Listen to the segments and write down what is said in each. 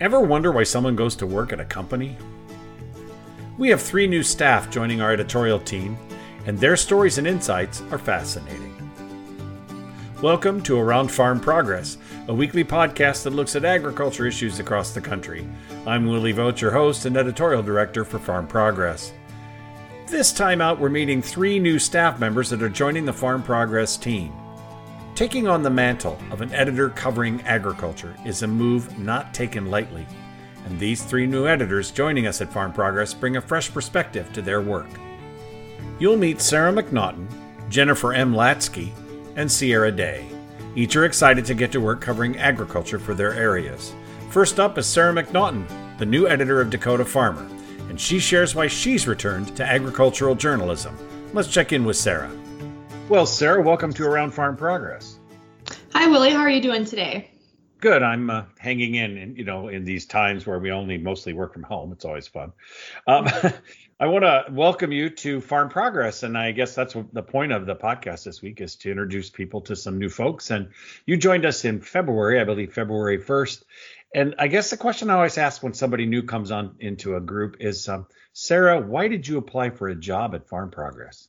Ever wonder why someone goes to work at a company? We have three new staff joining our editorial team, and their stories and insights are fascinating. Welcome to Around Farm Progress, a weekly podcast that looks at agriculture issues across the country. I'm Willie Vogt, your host and editorial director for Farm Progress. This time out, we're meeting three new staff members that are joining the Farm Progress team. Taking on the mantle of an editor covering agriculture is a move not taken lightly, and these three new editors joining us at Farm Progress bring a fresh perspective to their work. You'll meet Sarah McNaughton, Jennifer M. Latzke, and Sierra Day. Each are excited to get to work covering agriculture for their areas. First up is Sarah McNaughton, the new editor of Dakota Farmer, and she shares why she's returned to agricultural journalism. Let's check in with Sarah. Well, Sarah, welcome to Around Farm Progress. Hi, Willie. How are you doing today? Good. I'm uh, hanging in, in, you know, in these times where we only mostly work from home. It's always fun. Um, I want to welcome you to Farm Progress, and I guess that's what the point of the podcast this week is to introduce people to some new folks. And you joined us in February, I believe February 1st. And I guess the question I always ask when somebody new comes on into a group is, um, Sarah, why did you apply for a job at Farm Progress?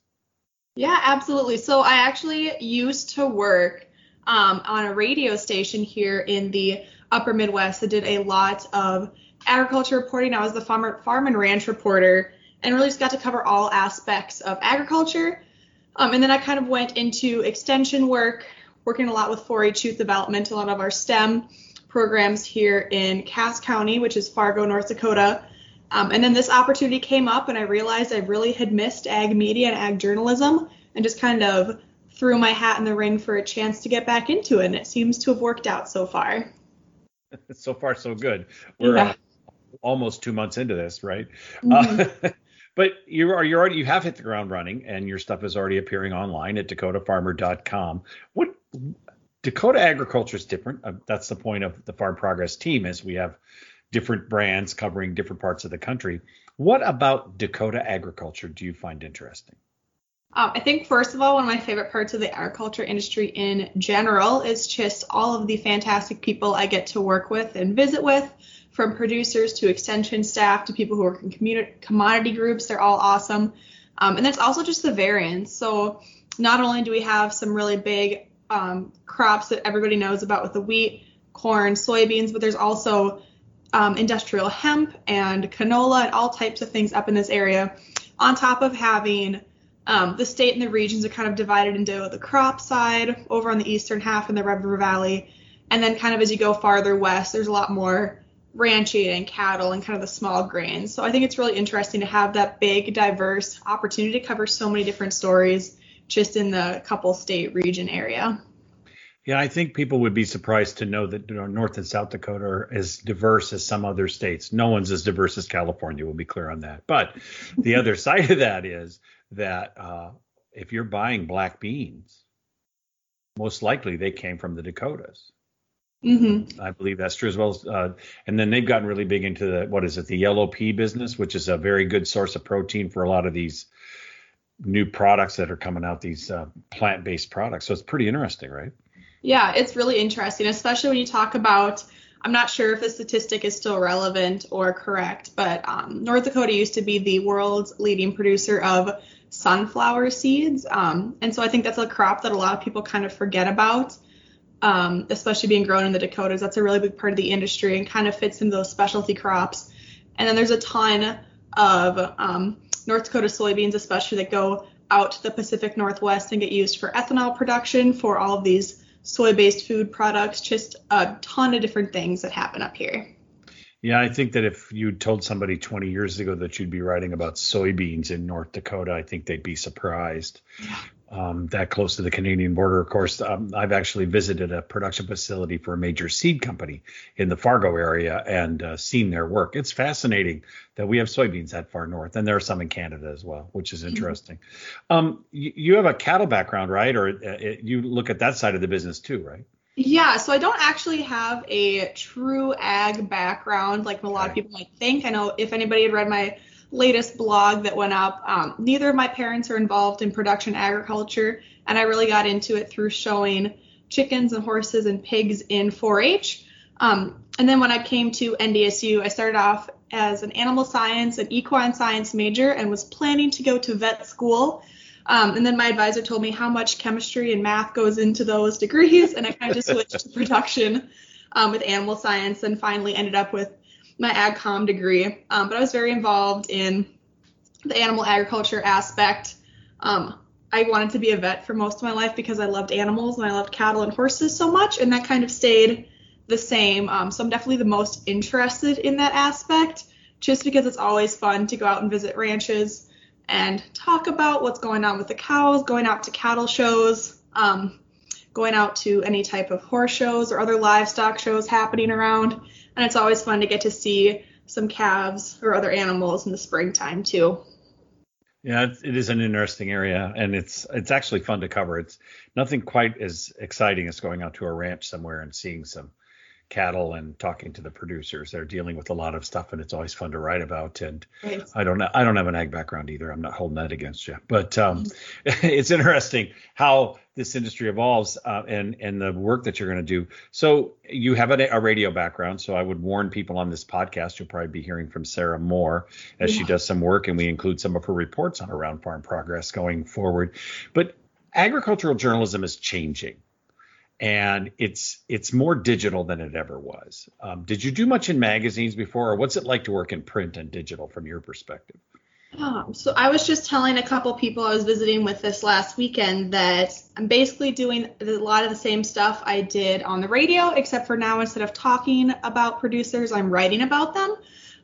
Yeah, absolutely. So I actually used to work um, on a radio station here in the upper Midwest that did a lot of agriculture reporting. I was the farmer, farm and ranch reporter and really just got to cover all aspects of agriculture. Um, and then I kind of went into extension work, working a lot with 4 H youth development, a lot of our STEM programs here in Cass County, which is Fargo, North Dakota. Um, and then this opportunity came up, and I realized I really had missed ag media and ag journalism, and just kind of threw my hat in the ring for a chance to get back into it. And it seems to have worked out so far. so far, so good. We're yeah. uh, almost two months into this, right? Mm-hmm. Uh, but you are you already you have hit the ground running, and your stuff is already appearing online at dakotafarmer.com. What Dakota agriculture is different. Uh, that's the point of the Farm Progress team, is we have different brands covering different parts of the country. What about Dakota agriculture do you find interesting? Um, I think, first of all, one of my favorite parts of the agriculture industry in general is just all of the fantastic people I get to work with and visit with, from producers to extension staff to people who work in commodity groups. They're all awesome. Um, and that's also just the variance. So, not only do we have some really big um, crops that everybody knows about with the wheat, corn, soybeans, but there's also um, industrial hemp and canola and all types of things up in this area, on top of having um, the state and the regions are kind of divided into the crop side over on the eastern half in the Red River Valley. And then kind of as you go farther west, there's a lot more ranching and cattle and kind of the small grains. So I think it's really interesting to have that big, diverse opportunity to cover so many different stories just in the couple state region area. Yeah, I think people would be surprised to know that North and South Dakota are as diverse as some other states. No one's as diverse as California. We'll be clear on that. But the other side of that is that uh, if you're buying black beans, most likely they came from the Dakotas. Mm-hmm. I believe that's true as well. Uh, and then they've gotten really big into the what is it, the yellow pea business, which is a very good source of protein for a lot of these new products that are coming out, these uh, plant-based products. So it's pretty interesting, right? Yeah, it's really interesting, especially when you talk about. I'm not sure if the statistic is still relevant or correct, but um, North Dakota used to be the world's leading producer of sunflower seeds. Um, and so I think that's a crop that a lot of people kind of forget about, um, especially being grown in the Dakotas. That's a really big part of the industry and kind of fits into those specialty crops. And then there's a ton of um, North Dakota soybeans, especially that go out to the Pacific Northwest and get used for ethanol production for all of these soy based food products, just a ton of different things that happen up here. Yeah, I think that if you told somebody 20 years ago that you'd be writing about soybeans in North Dakota, I think they'd be surprised. Yeah um, that close to the Canadian border. Of course, um, I've actually visited a production facility for a major seed company in the Fargo area and uh, seen their work. It's fascinating that we have soybeans that far north, and there are some in Canada as well, which is mm-hmm. interesting. Mm-hmm. Um, you, you, have a cattle background, right? Or uh, it, you look at that side of the business too, right? Yeah, so I don't actually have a true ag background like a lot okay. of people might think. I know if anybody had read my latest blog that went up. Um, neither of my parents are involved in production agriculture, and I really got into it through showing chickens and horses and pigs in 4 H. Um, and then when I came to NDSU, I started off as an animal science and equine science major and was planning to go to vet school. Um, and then my advisor told me how much chemistry and math goes into those degrees, and I kind of just switched to production um, with animal science and finally ended up with my ag com degree. Um, but I was very involved in the animal agriculture aspect. Um, I wanted to be a vet for most of my life because I loved animals and I loved cattle and horses so much, and that kind of stayed the same. Um, so I'm definitely the most interested in that aspect, just because it's always fun to go out and visit ranches and talk about what's going on with the cows, going out to cattle shows, um, going out to any type of horse shows or other livestock shows happening around. And it's always fun to get to see some calves or other animals in the springtime too. Yeah, it is an interesting area, and it's it's actually fun to cover. It's nothing quite as exciting as going out to a ranch somewhere and seeing some cattle and talking to the producers. They're dealing with a lot of stuff, and it's always fun to write about. And right. I don't know, I don't have an ag background either. I'm not holding that against you, but um, mm-hmm. it's interesting how this industry evolves uh, and and the work that you're going to do. So you have a, a, radio background, so I would warn people on this podcast. You'll probably be hearing from Sarah more as yeah. she does some work, and we include some of her reports on Around Farm Progress going forward. But agricultural journalism is changing and it's it's more digital than it ever was. Um, did you do much in magazines before, or what's it like to work in print and digital from your perspective? Um, so I was just telling a couple people I was visiting with this last weekend that I'm basically doing a lot of the same stuff I did on the radio, except for now instead of talking about producers, I'm writing about them.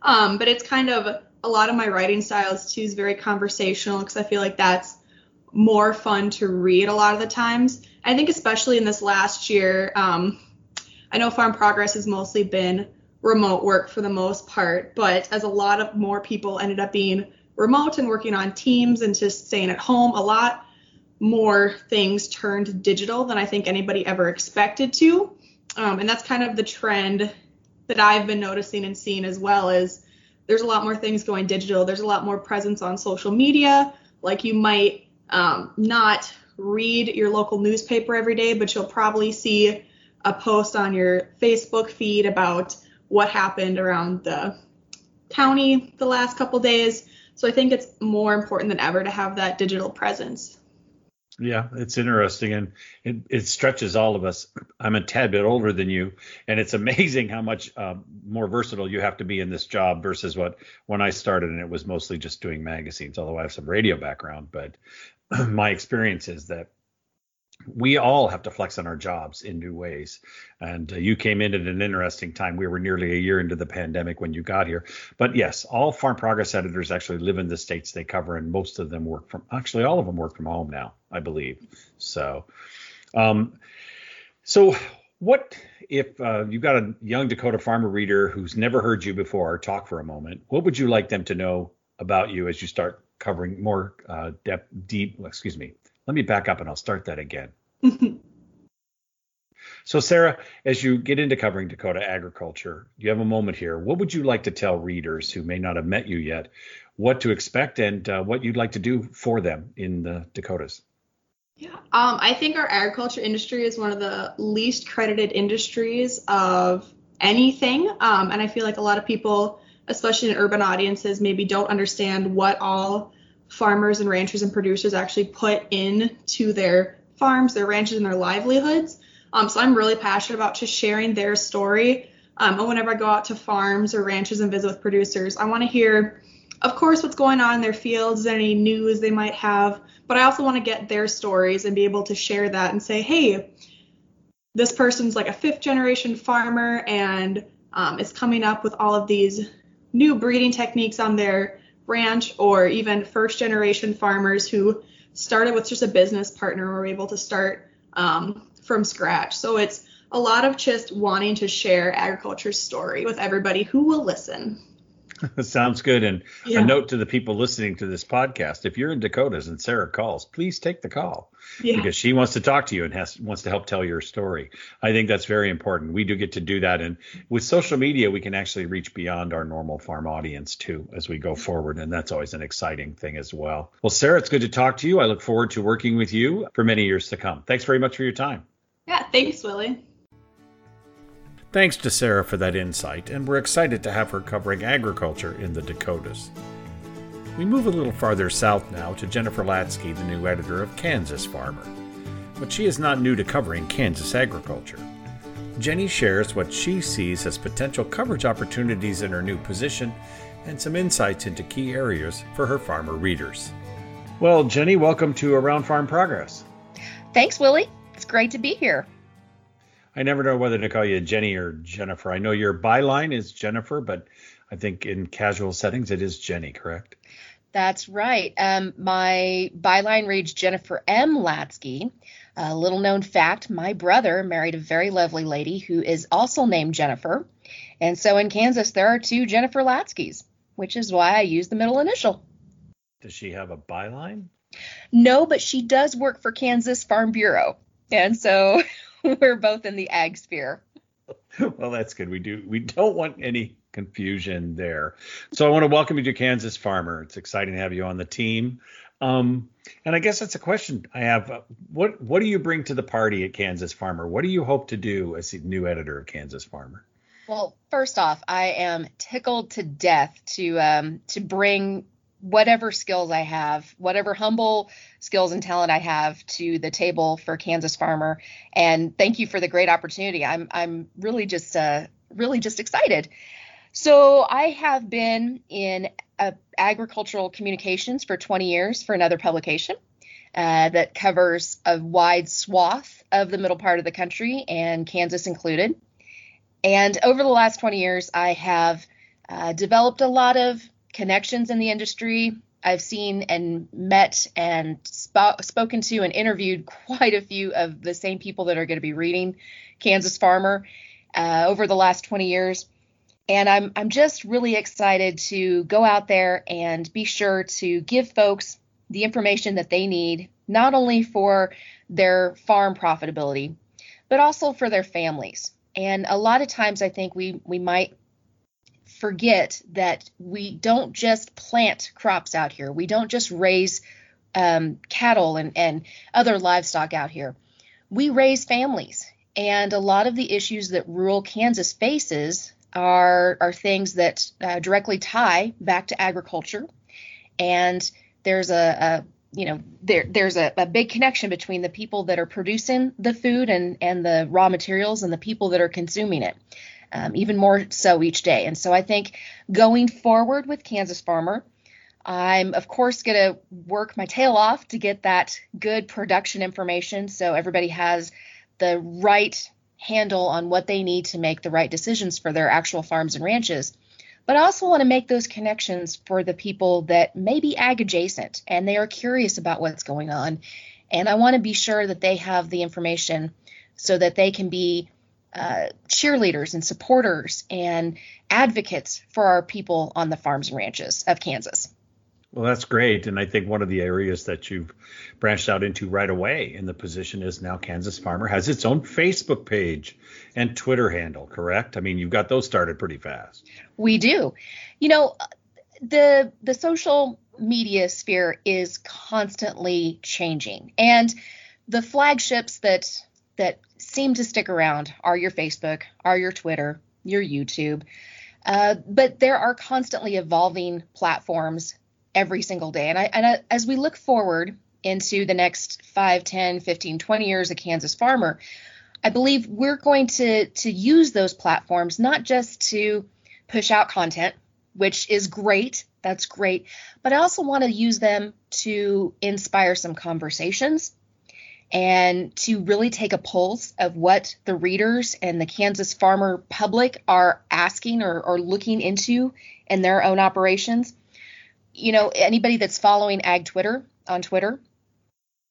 Um, but it's kind of a lot of my writing styles too is very conversational because I feel like that's more fun to read a lot of the times. I think especially in this last year, um, I know Farm Progress has mostly been remote work for the most part, but as a lot of more people ended up being remote and working on teams and just staying at home, a lot more things turned digital than I think anybody ever expected to. Um, and that's kind of the trend that I've been noticing and seeing as well is there's a lot more things going digital. There's a lot more presence on social media. Like you might um, not read your local newspaper every day, but you'll probably see a post on your Facebook feed about what happened around the county the last couple days. So I think it's more important than ever to have that digital presence. Yeah, it's interesting and it, it stretches all of us. I'm a tad bit older than you, and it's amazing how much uh, more versatile you have to be in this job versus what when I started and it was mostly just doing magazines. Although I have some radio background, but my experience is that we all have to flex on our jobs in new ways. And uh, you came in at an interesting time. We were nearly a year into the pandemic when you got here. But yes, all Farm Progress editors actually live in the states they cover, and most of them work from actually all of them work from home now, I believe. So, um, so what if uh, you've got a young Dakota farmer reader who's never heard you before talk for a moment? What would you like them to know about you as you start covering more uh, depth, deep. Excuse me. Let me back up and I'll start that again. so, Sarah, as you get into covering Dakota agriculture, you have a moment here. What would you like to tell readers who may not have met you yet what to expect and uh, what you'd like to do for them in the Dakotas? Yeah, um, I think our agriculture industry is one of the least credited industries of anything. Um, and I feel like a lot of people especially in urban audiences, maybe don't understand what all farmers and ranchers and producers actually put into their farms, their ranches, and their livelihoods. Um, so I'm really passionate about just sharing their story. Um, and whenever I go out to farms or ranches and visit with producers, I want to hear, of course, what's going on in their fields, any news they might have, but I also want to get their stories and be able to share that and say, hey, this person's like a fifth generation farmer and um, is coming up with all of these new breeding techniques on their ranch or even first generation farmers who started with just a business partner were able to start um, from scratch. So it's a lot of just wanting to share agriculture's story with everybody who will listen. Sounds good. And yeah. a note to the people listening to this podcast: if you're in Dakotas and Sarah calls, please take the call yeah. because she wants to talk to you and has wants to help tell your story. I think that's very important. We do get to do that, and with social media, we can actually reach beyond our normal farm audience too as we go forward, and that's always an exciting thing as well. Well, Sarah, it's good to talk to you. I look forward to working with you for many years to come. Thanks very much for your time. Yeah, thanks, Willie. Thanks to Sarah for that insight, and we're excited to have her covering agriculture in the Dakotas. We move a little farther south now to Jennifer Latzke, the new editor of Kansas Farmer. But she is not new to covering Kansas agriculture. Jenny shares what she sees as potential coverage opportunities in her new position and some insights into key areas for her farmer readers. Well, Jenny, welcome to Around Farm Progress. Thanks, Willie. It's great to be here. I never know whether to call you Jenny or Jennifer. I know your byline is Jennifer, but I think in casual settings it is Jenny, correct? That's right. Um, my byline reads Jennifer M. Latzke. A little known fact my brother married a very lovely lady who is also named Jennifer. And so in Kansas, there are two Jennifer Latzkes, which is why I use the middle initial. Does she have a byline? No, but she does work for Kansas Farm Bureau. And so we're both in the ag sphere. Well, that's good. We do we don't want any confusion there. So I want to welcome you to Kansas Farmer. It's exciting to have you on the team. Um, and I guess that's a question I have. What what do you bring to the party at Kansas Farmer? What do you hope to do as the new editor of Kansas Farmer? Well, first off, I am tickled to death to um, to bring whatever skills I have, whatever humble skills and talent I have to the table for Kansas Farmer. And thank you for the great opportunity. I'm I'm really just uh, really just excited. So I have been in uh, agricultural communications for 20 years for another publication uh, that covers a wide swath of the middle part of the country and Kansas included. And over the last 20 years, I have uh, developed a lot of connections in the industry. I've seen and met and sp- spoken to and interviewed quite a few of the same people that are going to be reading Kansas Farmer uh, over the last 20 years. And I'm I'm just really excited to go out there and be sure to give folks the information that they need, not only for their farm profitability, but also for their families. And a lot of times I think we we might forget that we don't just plant crops out here. We don't just raise um, cattle and, and other livestock out here. We raise families. And a lot of the issues that rural Kansas faces are, are things that uh, directly tie back to agriculture. And there's a, a you know there there's a, a, big connection between the people that are producing the food and and the raw materials and the people that are consuming it um, even more so each day. And so I think going forward with Kansas Farmer, I'm of course going to work my tail off to get that good production information so everybody has the right handle on what they need to make the right decisions for their actual farms and ranches. But I also want to make those connections for the people that may be ag adjacent and they are curious about what's going on. And I want to be sure that they have the information so that they can be uh, cheerleaders and supporters and advocates for our people on the farms and ranches of Kansas. Well, that's great. And I think one of the areas that you've branched out into right away in the position is now Kansas Farmer has its own Facebook page and Twitter handle, correct? I mean, you've got those started pretty fast. We do. You know, the the social media sphere is constantly changing. And the flagships that that seem to stick around are your Facebook, are your Twitter, your YouTube. Uh, but there are constantly evolving platforms every single day. And, I, and I, as we look forward into the next 5, 10, 15, 20 years of Kansas Farmer, I believe we're going to, to use those platforms not just to push out content, which is great, that's great, but I also want to use them to inspire some conversations and to really take a pulse of what the readers and the Kansas farmer public are asking or, or looking into in their own operations. You know, anybody that's following Ag Twitter on Twitter,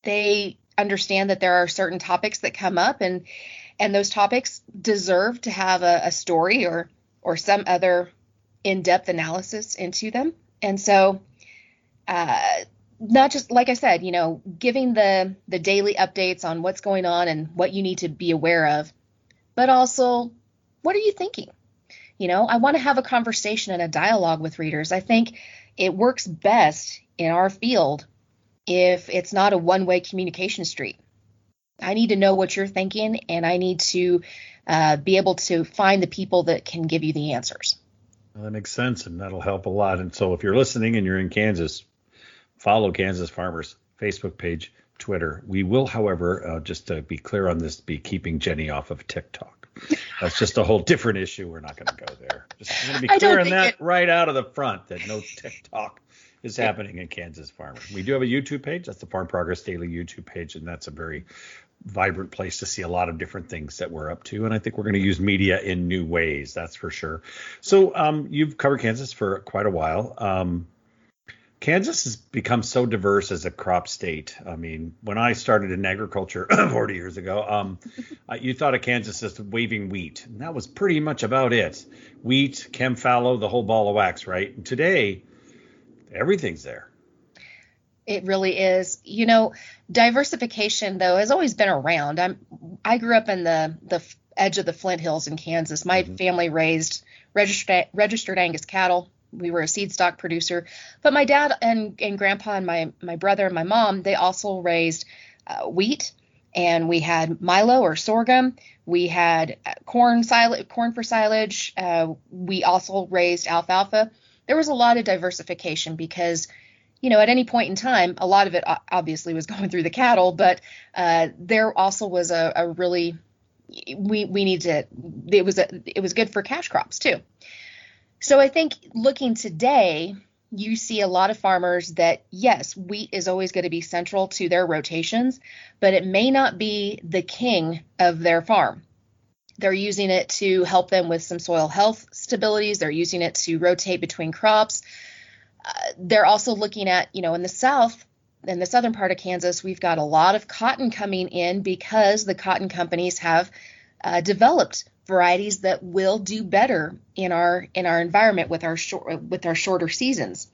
they understand that there are certain topics that come up and and those topics deserve to have a, a story or or some other in-depth analysis into them. And so uh, not just like I said, you know, giving the the daily updates on what's going on and what you need to be aware of, but also what are you thinking? You know, I want to have a conversation and a dialogue with readers. I think it works best in our field if it's not a one-way communication street. I need to know what you're thinking and I need to uh, be able to find the people that can give you the answers. Well, that makes sense, and that'll help a lot. And so, if you're listening and you're in Kansas, follow Kansas Farmers Facebook page, Twitter. We will, however, uh, just to be clear on this, be keeping Jenny off of TikTok. That's just a whole different issue. We're not going to go there. Just going to be clear on that it... right out of the front that no TikTok is happening in Kansas Farmers. We do have a YouTube page. That's the Farm Progress Daily YouTube page, and that's a very vibrant place to see a lot of different things that we're up to. And I think we're going to use media in new ways. That's for sure. So um, you've covered Kansas for quite a while. Um, Kansas has become so diverse as a crop state. I mean, when I started in agriculture 40 years ago, um, you thought of Kansas as waving wheat, and that was pretty much about it. Wheat, chem fallow, the whole ball of wax, right? And today, everything's there. It really is. You know, diversification though has always been around. I'm I grew up in the the edge of the Flint Hills in Kansas. My mm-hmm. family raised registered registered Angus cattle we were a seed stock producer. But my dad and, and grandpa and my, my brother and my mom, they also raised uh, wheat and we had milo or sorghum. We had uh, corn silage, corn for silage. Uh, we also raised alfalfa. There was a lot of diversification because, you know, at any point in time, a lot of it obviously was going through the cattle, but uh, there also was a, a really we we need to it was a, it was good for cash crops too. So I think looking today, you see a lot of farmers that, yes, wheat is always going to be central to their rotations, but it may not be the king of their farm. They're using it to help them with some soil health stabilities. They're using it to rotate between crops. Uh, they're also looking at, you know, in the south, in the southern part of Kansas, we've got a lot of cotton coming in because the cotton companies have uh, developed varieties that will do better in our in our environment with our short with our shorter seasons.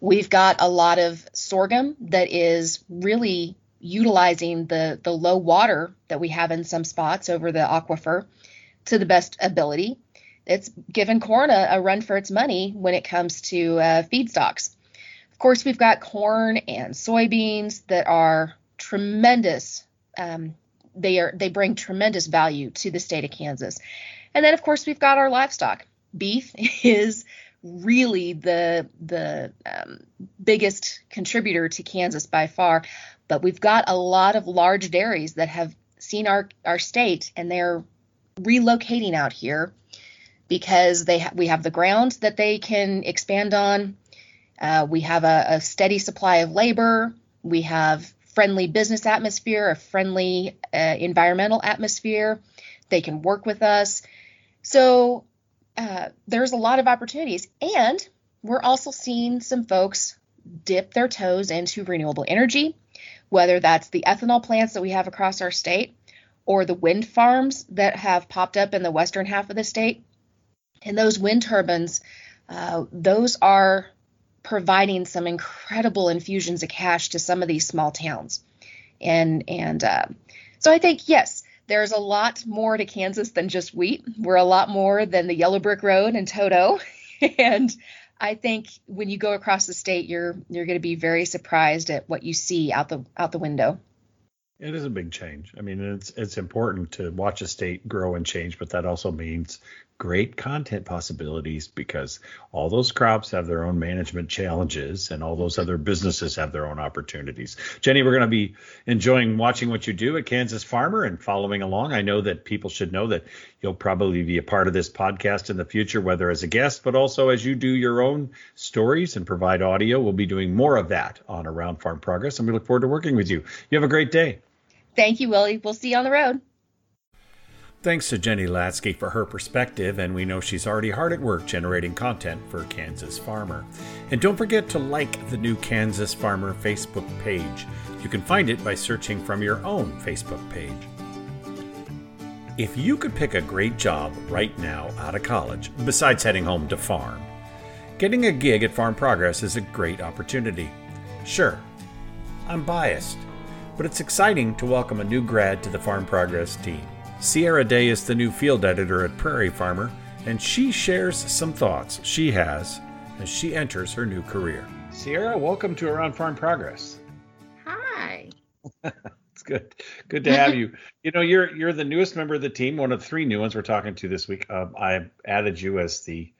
We've got a lot of sorghum that is really utilizing the the low water that we have in some spots over the aquifer to the best ability. It's given corn a, a run for its money when it comes to uh, feedstocks. Of course, we've got corn and soybeans that are tremendous um, they are they bring tremendous value to the state of Kansas. And then of course we've got our livestock. Beef is really the the um, biggest contributor to Kansas by far, but we've got a lot of large dairies that have seen our our state and they're relocating out here because they ha- we have the ground that they can expand on. Uh, we have a, a steady supply of labor. We have friendly business atmosphere, a friendly uh, environmental atmosphere. They can work with us. So uh, there's a lot of opportunities. And we're also seeing some folks dip their toes into renewable energy, whether that's the ethanol plants that we have across our state or the wind farms that have popped up in the western half of the state. And those wind turbines, uh, those are providing some incredible infusions of cash to some of these small towns. And and uh, so I think yes, there's a lot more to Kansas than just wheat. We're a lot more than the Yellow Brick Road and Toto. and I think when you go across the state, you're you're going to be very surprised at what you see out the out the window. It is a big change. I mean, it's it's important to watch a state grow and change, but that also means great content possibilities because all those crops have their own management challenges and all those other businesses have their own opportunities. Jenny, we're going to be enjoying watching what you do at Kansas Farmer and following along. I know that people should know that you'll probably be a part of this podcast in the future, whether as a guest, but also as you do your own stories and provide audio. We'll be doing more of that on Around Farm Progress, and we look forward to working with you. You have a great day. Thank you, Willie. We'll see you on the road. Thanks to Jenny Latzke for her perspective, and we know she's already hard at work generating content for Kansas Farmer. And don't forget to like the new Kansas Farmer Facebook page. You can find it by searching from your own Facebook page. If you could pick a great job right now out of college, besides heading home to farm, getting a gig at Farm Progress is a great opportunity. Sure, I'm biased, but it's exciting to welcome a new grad to the Farm Progress team. Sierra Day is the new field editor at Prairie Farmer, and she shares some thoughts she has as she enters her new career. Sierra, welcome to Around Farm Progress. Hi. it's good. Good to have you. You know, you're you're the newest member of the team, one of three new ones we're talking to this week. Uh, I added you as the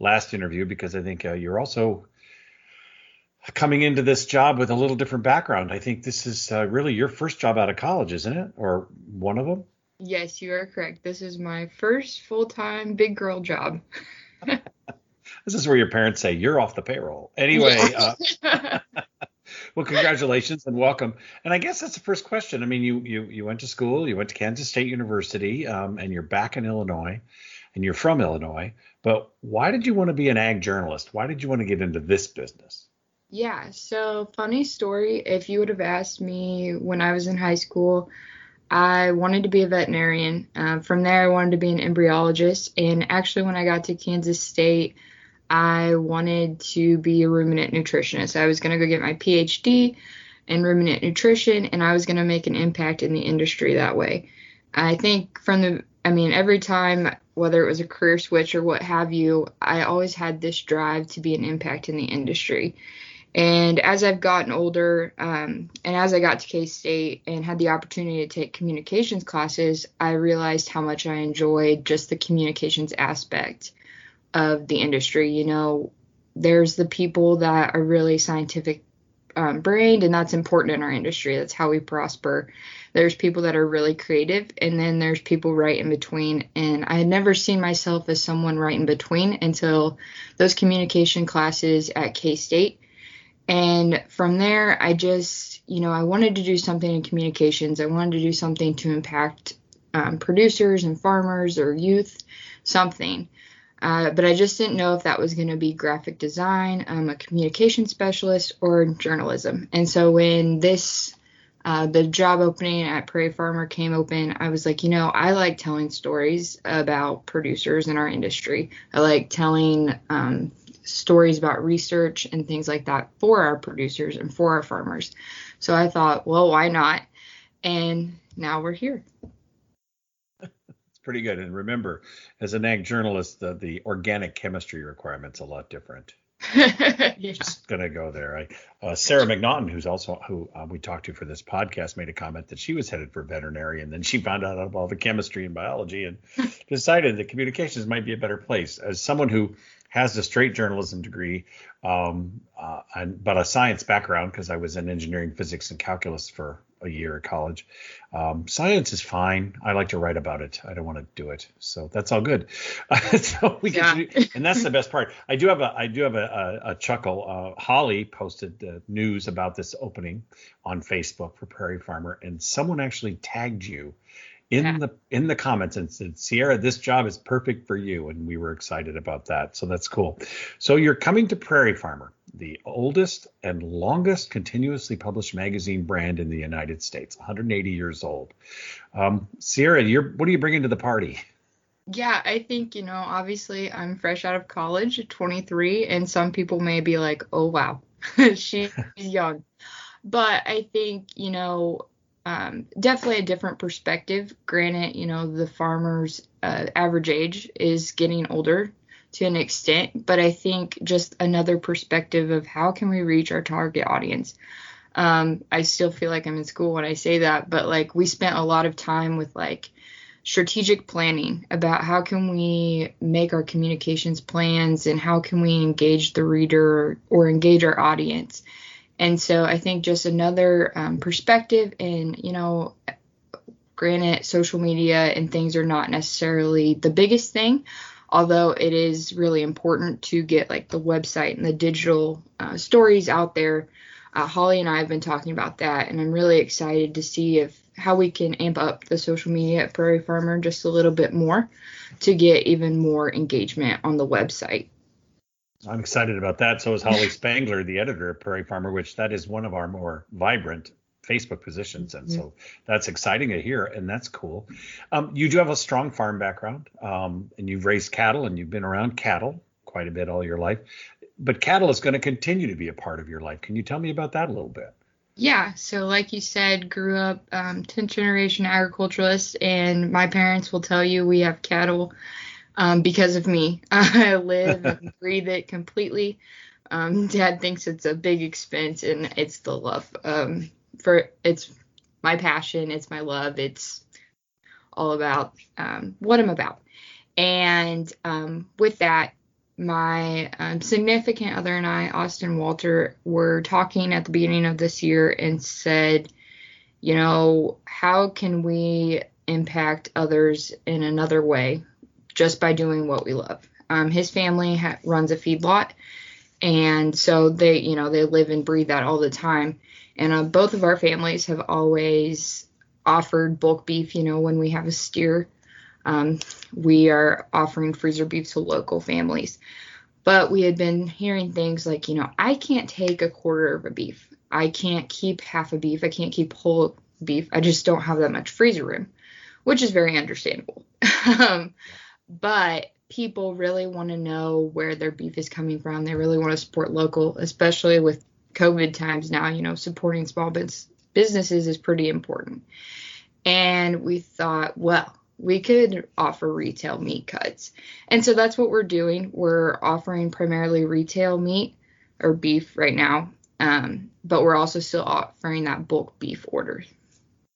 last interview because I think uh, you're also coming into this job with a little different background. I think this is uh, really your first job out of college, isn't it? Or one of them? Yes, you are correct. This is my first full time big girl job. this is where your parents say you're off the payroll. Anyway, uh, well, congratulations and welcome. And I guess that's the first question. I mean, you you you went to school, you went to Kansas State University, um, and you're back in Illinois, and you're from Illinois. But why did you want to be an ag journalist? Why did you want to get into this business? Yeah, so funny story. If you would have asked me when I was in high school, I wanted to be a veterinarian. Uh, from there, I wanted to be an embryologist. And actually, when I got to Kansas State, I wanted to be a ruminant nutritionist. I was going to go get my PhD in ruminant nutrition, and I was going to make an impact in the industry that way. I think from the, I mean, every time, whether it was a career switch or what have you, I always had this drive to be an impact in the industry. And as I've gotten older, um, and as I got to K State and had the opportunity to take communications classes, I realized how much I enjoyed just the communications aspect of the industry. You know, there's the people that are really scientific um, brained, and that's important in our industry. That's how we prosper. There's people that are really creative, and then there's people right in between. And I had never seen myself as someone right in between until those communication classes at K State and from there, I just, you know, I wanted to do something in communications. I wanted to do something to impact um, producers and farmers or youth, something. Uh, but I just didn't know if that was going to be graphic design, um, a communication specialist, or journalism. And so when this, uh, the job opening at Prairie Farmer came open, I was like, you know, I like telling stories about producers in our industry. I like telling um, stories about research and things like that for our producers and for our farmers. So I thought, well, why not? And now we're here. It's pretty good. And remember, as an ag journalist, the, the organic chemistry requirement's a lot different. yeah. Just gonna go there. I, uh, Sarah McNaughton, who's also who uh, we talked to for this podcast, made a comment that she was headed for veterinary, and then she found out about all the chemistry and biology, and decided that communications might be a better place. As someone who has a straight journalism degree, um, uh, and, but a science background because I was in engineering, physics, and calculus for a year at college. Um, science is fine. I like to write about it. I don't want to do it, so that's all good. so we yeah. get, and that's the best part. I do have a, I do have a, a, a chuckle. Uh, Holly posted uh, news about this opening on Facebook for Prairie Farmer, and someone actually tagged you in yeah. the in the comments and said, Sierra, this job is perfect for you, and we were excited about that. So that's cool. So you're coming to Prairie Farmer, the oldest and longest continuously published magazine brand in the United States, 180 years old. Um, Sierra, you're what are you bringing to the party? Yeah, I think, you know, obviously I'm fresh out of college, 23, and some people may be like, oh, wow, she's young. But I think, you know, um, definitely a different perspective. Granted, you know, the farmer's uh, average age is getting older to an extent, but I think just another perspective of how can we reach our target audience. Um, I still feel like I'm in school when I say that, but like we spent a lot of time with like strategic planning about how can we make our communications plans and how can we engage the reader or engage our audience and so I think just another um, perspective, and you know, granted, social media and things are not necessarily the biggest thing, although it is really important to get like the website and the digital uh, stories out there. Uh, Holly and I have been talking about that, and I'm really excited to see if how we can amp up the social media at Prairie Farmer just a little bit more to get even more engagement on the website. I'm excited about that. So is Holly Spangler, the editor of Prairie Farmer, which that is one of our more vibrant Facebook positions, and so that's exciting to hear, and that's cool. Um, you do have a strong farm background, um, and you've raised cattle, and you've been around cattle quite a bit all your life. But cattle is going to continue to be a part of your life. Can you tell me about that a little bit? Yeah, so like you said, grew up um, 10th generation agriculturalist, and my parents will tell you we have cattle um, because of me. I live and breathe it completely. Um, Dad thinks it's a big expense, and it's the love. Um, for it's my passion. It's my love. It's all about um, what I'm about. And um, with that, my um, significant other and I, Austin Walter, were talking at the beginning of this year and said, you know, how can we impact others in another way just by doing what we love? Um, his family ha- runs a feedlot, and so they, you know, they live and breathe that all the time. And uh, both of our families have always offered bulk beef. You know, when we have a steer, um, we are offering freezer beef to local families. But we had been hearing things like, you know, I can't take a quarter of a beef. I can't keep half a beef. I can't keep whole beef. I just don't have that much freezer room, which is very understandable. um, but people really want to know where their beef is coming from. They really want to support local, especially with COVID times now. You know, supporting small businesses is pretty important. And we thought, well, we could offer retail meat cuts. And so that's what we're doing. We're offering primarily retail meat or beef right now, um, but we're also still offering that bulk beef order.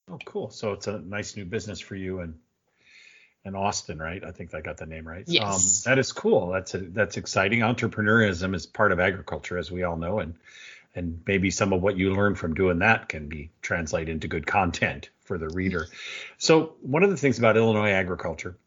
Oh, cool. So it's a nice new business for you and and Austin, right? I think I got the name right. Yes. Um, that is cool. That's a, that's exciting. Entrepreneurism is part of agriculture, as we all know, and and maybe some of what you learn from doing that can be translated into good content for the reader. So one of the things about Illinois agriculture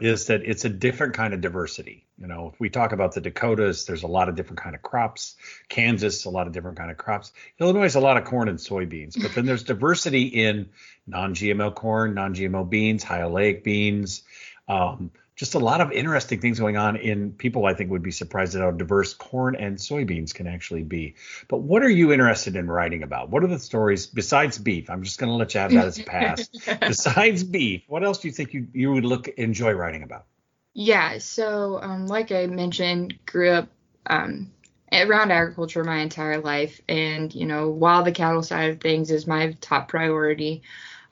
is that it's a different kind of diversity. You know, if we talk about the Dakotas, there's a lot of different kind of crops. Kansas, a lot of different kind of crops. Illinois is a lot of corn and soybeans, but then there's diversity in non-GMO corn, non-GMO beans, high oleic beans, um, just a lot of interesting things going on in people I think would be surprised at how diverse corn and soybeans can actually be. But what are you interested in writing about? What are the stories besides beef? I'm just going to let you have that as a pass. besides beef, what else do you think you, you would look enjoy writing about? Yeah, so um, like I mentioned, grew up um, around agriculture my entire life, and you know, while the cattle side of things is my top priority,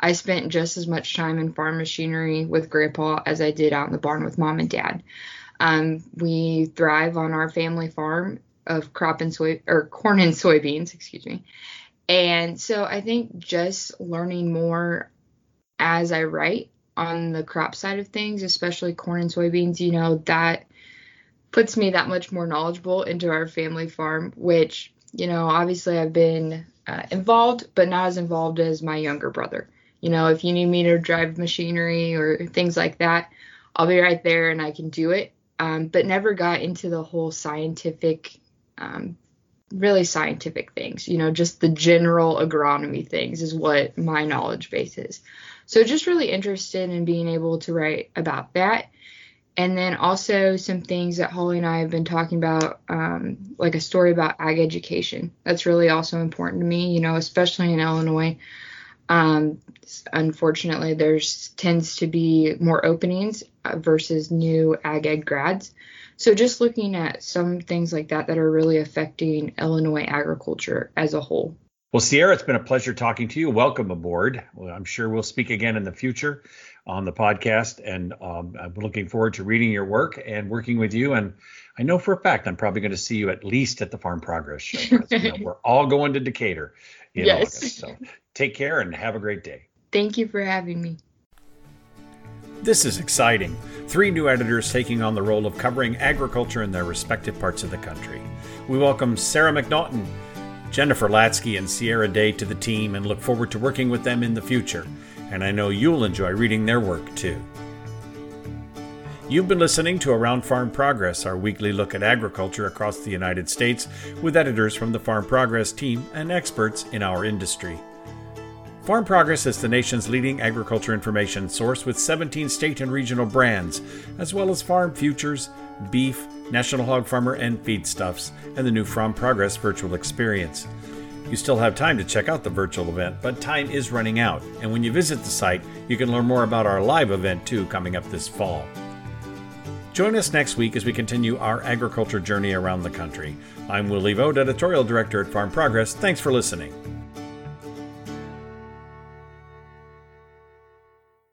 I spent just as much time in farm machinery with grandpa as I did out in the barn with mom and dad. Um, we thrive on our family farm of crop and soy or corn and soybeans, excuse me. And so I think just learning more as I write on the crop side of things, especially corn and soybeans, you know, that puts me that much more knowledgeable into our family farm, which, you know, obviously I've been uh, involved, but not as involved as my younger brother. You know, if you need me to drive machinery or things like that, I'll be right there and I can do it. Um, but never got into the whole scientific, um, really scientific things. You know, just the general agronomy things is what my knowledge base is. So just really interested in being able to write about that. And then also some things that Holly and I have been talking about, um, like a story about ag education. That's really also important to me, you know, especially in Illinois. Um, unfortunately, there's tends to be more openings uh, versus new ag ed grads. So just looking at some things like that that are really affecting Illinois agriculture as a whole. Well, Sierra, it's been a pleasure talking to you. Welcome aboard. Well, I'm sure we'll speak again in the future on the podcast, and um, I'm looking forward to reading your work and working with you. And I know for a fact I'm probably going to see you at least at the Farm Progress Show. you know, we're all going to Decatur in yes. August. So take care and have a great day. Thank you for having me. This is exciting. Three new editors taking on the role of covering agriculture in their respective parts of the country. We welcome Sarah McNaughton, Jennifer Latzke, and Sierra Day to the team and look forward to working with them in the future. And I know you'll enjoy reading their work too. You've been listening to Around Farm Progress, our weekly look at agriculture across the United States, with editors from the Farm Progress team and experts in our industry. Farm Progress is the nation's leading agriculture information source with 17 state and regional brands, as well as farm futures, beef, National Hog Farmer, and feedstuffs, and the new Farm Progress virtual experience. You still have time to check out the virtual event, but time is running out, and when you visit the site, you can learn more about our live event too coming up this fall. Join us next week as we continue our agriculture journey around the country. I'm Willie Vogt, editorial director at Farm Progress. Thanks for listening.